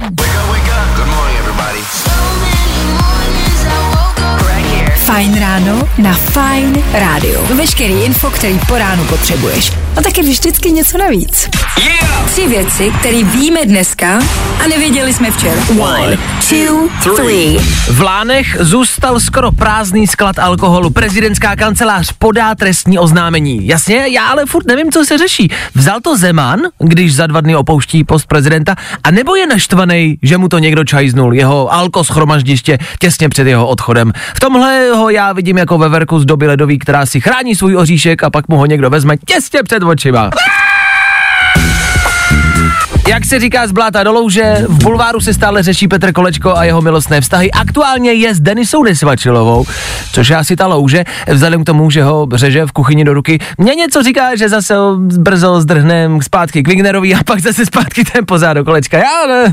Wiggle Fajn ráno na Fajn rádiu. Veškerý info, který po ránu potřebuješ. A taky vždycky něco navíc. Yeah! Tři věci, které víme dneska a nevěděli jsme včera. One, two, three. V Lánech zůstal skoro prázdný sklad alkoholu. Prezidentská kancelář podá trestní oznámení. Jasně, já ale furt nevím, co se řeší. Vzal to Zeman, když za dva dny opouští post prezidenta, a nebo je naštvaný, že mu to někdo čajznul, jeho alko schromaždiště těsně před jeho odchodem. V tomhle ho já vidím jako veverku z doby ledový, která si chrání svůj oříšek a pak mu ho někdo vezme těsně před očima. Jak se říká z bláta do louže, v bulváru se stále řeší Petr Kolečko a jeho milostné vztahy. Aktuálně je s Denisou Nesvačilovou, což je asi ta louže, vzhledem k tomu, že ho řeže v kuchyni do ruky. Mně něco říká, že zase brzo zdrhnem zpátky k Wignerovi a pak zase zpátky ten pozad do Kolečka. Já ne.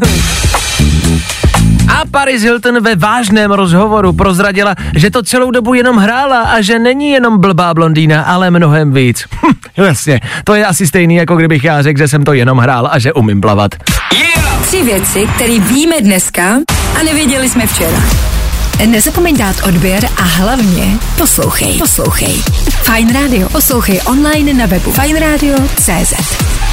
A Paris Hilton ve vážném rozhovoru prozradila, že to celou dobu jenom hrála a že není jenom blbá blondýna, ale mnohem víc. Hm, jasně, to je asi stejný, jako kdybych já řekl, že jsem to jenom hrál a že umím plavat. Yeah! Tři věci, které víme dneska a nevěděli jsme včera. Nezapomeň dát odběr a hlavně poslouchej. Poslouchej. Fine Radio. Poslouchej online na webu fajnradio.cz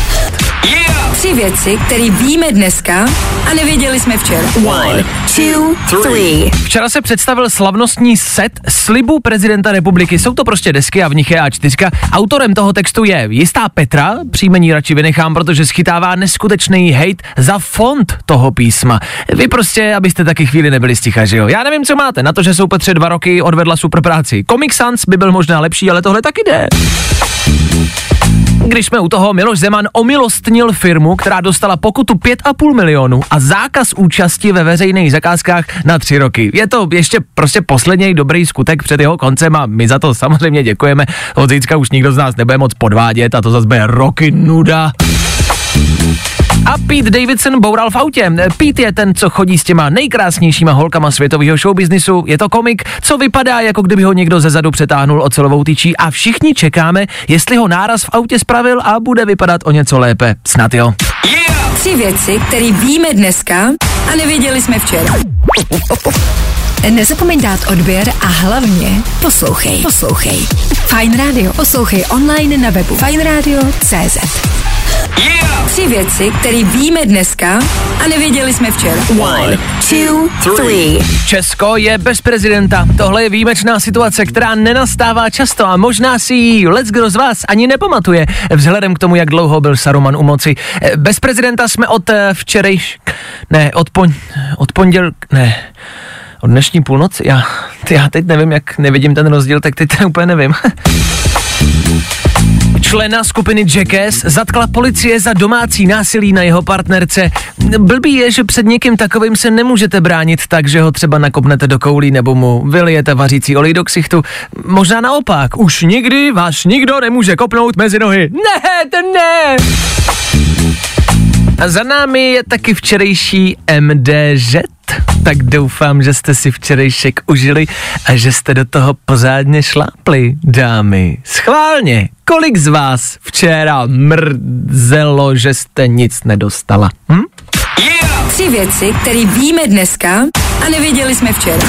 Yeah! Tři věci, které víme dneska a nevěděli jsme včera. One, two, three. Včera se představil slavnostní set slibů prezidenta republiky. Jsou to prostě desky a v nich je A4. Autorem toho textu je jistá Petra, příjmení radši vynechám, protože schytává neskutečný hate za font toho písma. Vy prostě, abyste taky chvíli nebyli sticha, že jo? Já nevím, co máte, na to, že jsou Petře dva roky odvedla super práci. Comic Sans by byl možná lepší, ale tohle taky jde. Když jsme u toho, Miloš Zeman omilostnil firmu, která dostala pokutu 5,5 milionů a zákaz účasti ve veřejných zakázkách na tři roky. Je to ještě prostě poslední dobrý skutek před jeho koncem a my za to samozřejmě děkujeme. Od už nikdo z nás nebude moc podvádět a to zase bude roky nuda. A Pete Davidson boural v autě. Pete je ten, co chodí s těma nejkrásnějšíma holkama světového showbiznisu. Je to komik, co vypadá, jako kdyby ho někdo zezadu přetáhnul ocelovou tyčí a všichni čekáme, jestli ho náraz v autě spravil a bude vypadat o něco lépe. Snad jo. Yeah! Tři věci, které víme dneska a nevěděli jsme včera. Nezapomeň dát odběr a hlavně poslouchej. Poslouchej. Fine Radio. Poslouchej online na webu fajnradio.cz Yeah! Tři věci, které víme dneska a nevěděli jsme včera. One, two, three. Česko je bez prezidenta. Tohle je výjimečná situace, která nenastává často a možná si ji let's kdo z vás ani nepamatuje, vzhledem k tomu, jak dlouho byl Saruman u moci. Bez prezidenta jsme od eh, včerejš... Ne, od, pon... od ponděl... Ne, od dnešní půlnoci. Já, já teď nevím, jak nevidím ten rozdíl, tak teď to úplně nevím. Člena skupiny Jackass zatkla policie za domácí násilí na jeho partnerce. Blbý je, že před někým takovým se nemůžete bránit tak, že ho třeba nakopnete do koulí nebo mu vylijete vařící olej do ksichtu. Možná naopak, už nikdy vás nikdo nemůže kopnout mezi nohy. Ne, to ne! A za námi je taky včerejší MDŽ, tak doufám, že jste si včerejšek užili a že jste do toho pořádně šlápli, dámy. Schválně, kolik z vás včera mrzelo, že jste nic nedostala? Hm? Yeah! Tři věci, které víme dneska a nevěděli jsme včera.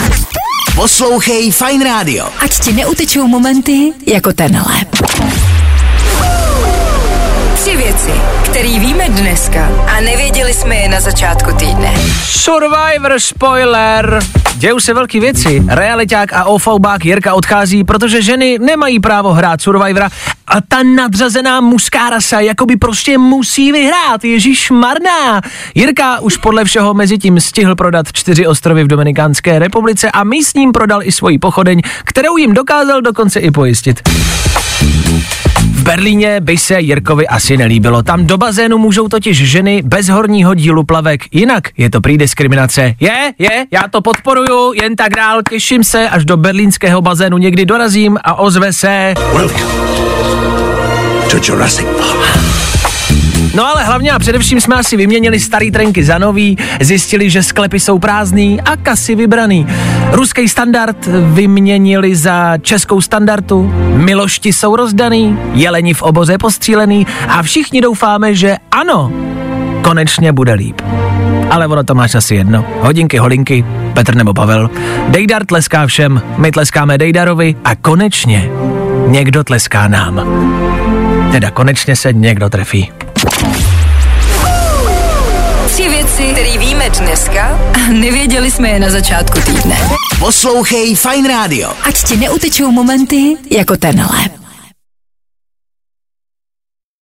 Poslouchej Fine Radio. Ať ti neutečou momenty jako tenhle. Věci, které víme dneska a nevěděli jsme je na začátku týdne. Survivor spoiler! Dějou se velké věci. Realiták a ofoubák Jirka odchází, protože ženy nemají právo hrát Survivora a ta nadřazená mužská rasa jakoby prostě musí vyhrát. Ježíš marná. Jirka už podle všeho mezi tím stihl prodat čtyři ostrovy v Dominikánské republice a místním prodal i svoji pochodeň, kterou jim dokázal dokonce i pojistit. V Berlíně by se Jirkovi asi nelíbilo. Tam do bazénu můžou totiž ženy bez horního dílu plavek. Jinak je to prý diskriminace. Je, je, já to podporuju, jen tak dál, těším se, až do berlínského bazénu někdy dorazím a ozve se... Welcome to Jurassic Park. No ale hlavně a především jsme asi vyměnili starý trenky za nový, zjistili, že sklepy jsou prázdný a kasy vybraný. Ruský standard vyměnili za českou standardu, milošti jsou rozdaný, jeleni v oboze postřílený a všichni doufáme, že ano, konečně bude líp. Ale ono to máš asi jedno. Hodinky, holinky, Petr nebo Pavel. Dejdar tleská všem, my tleskáme Dejdarovi a konečně někdo tleská nám. Teda konečně se někdo trefí. Dneska a nevěděli jsme je na začátku týdne. Poslouchej Fine Radio. Ať ti neutečou momenty jako tenhle.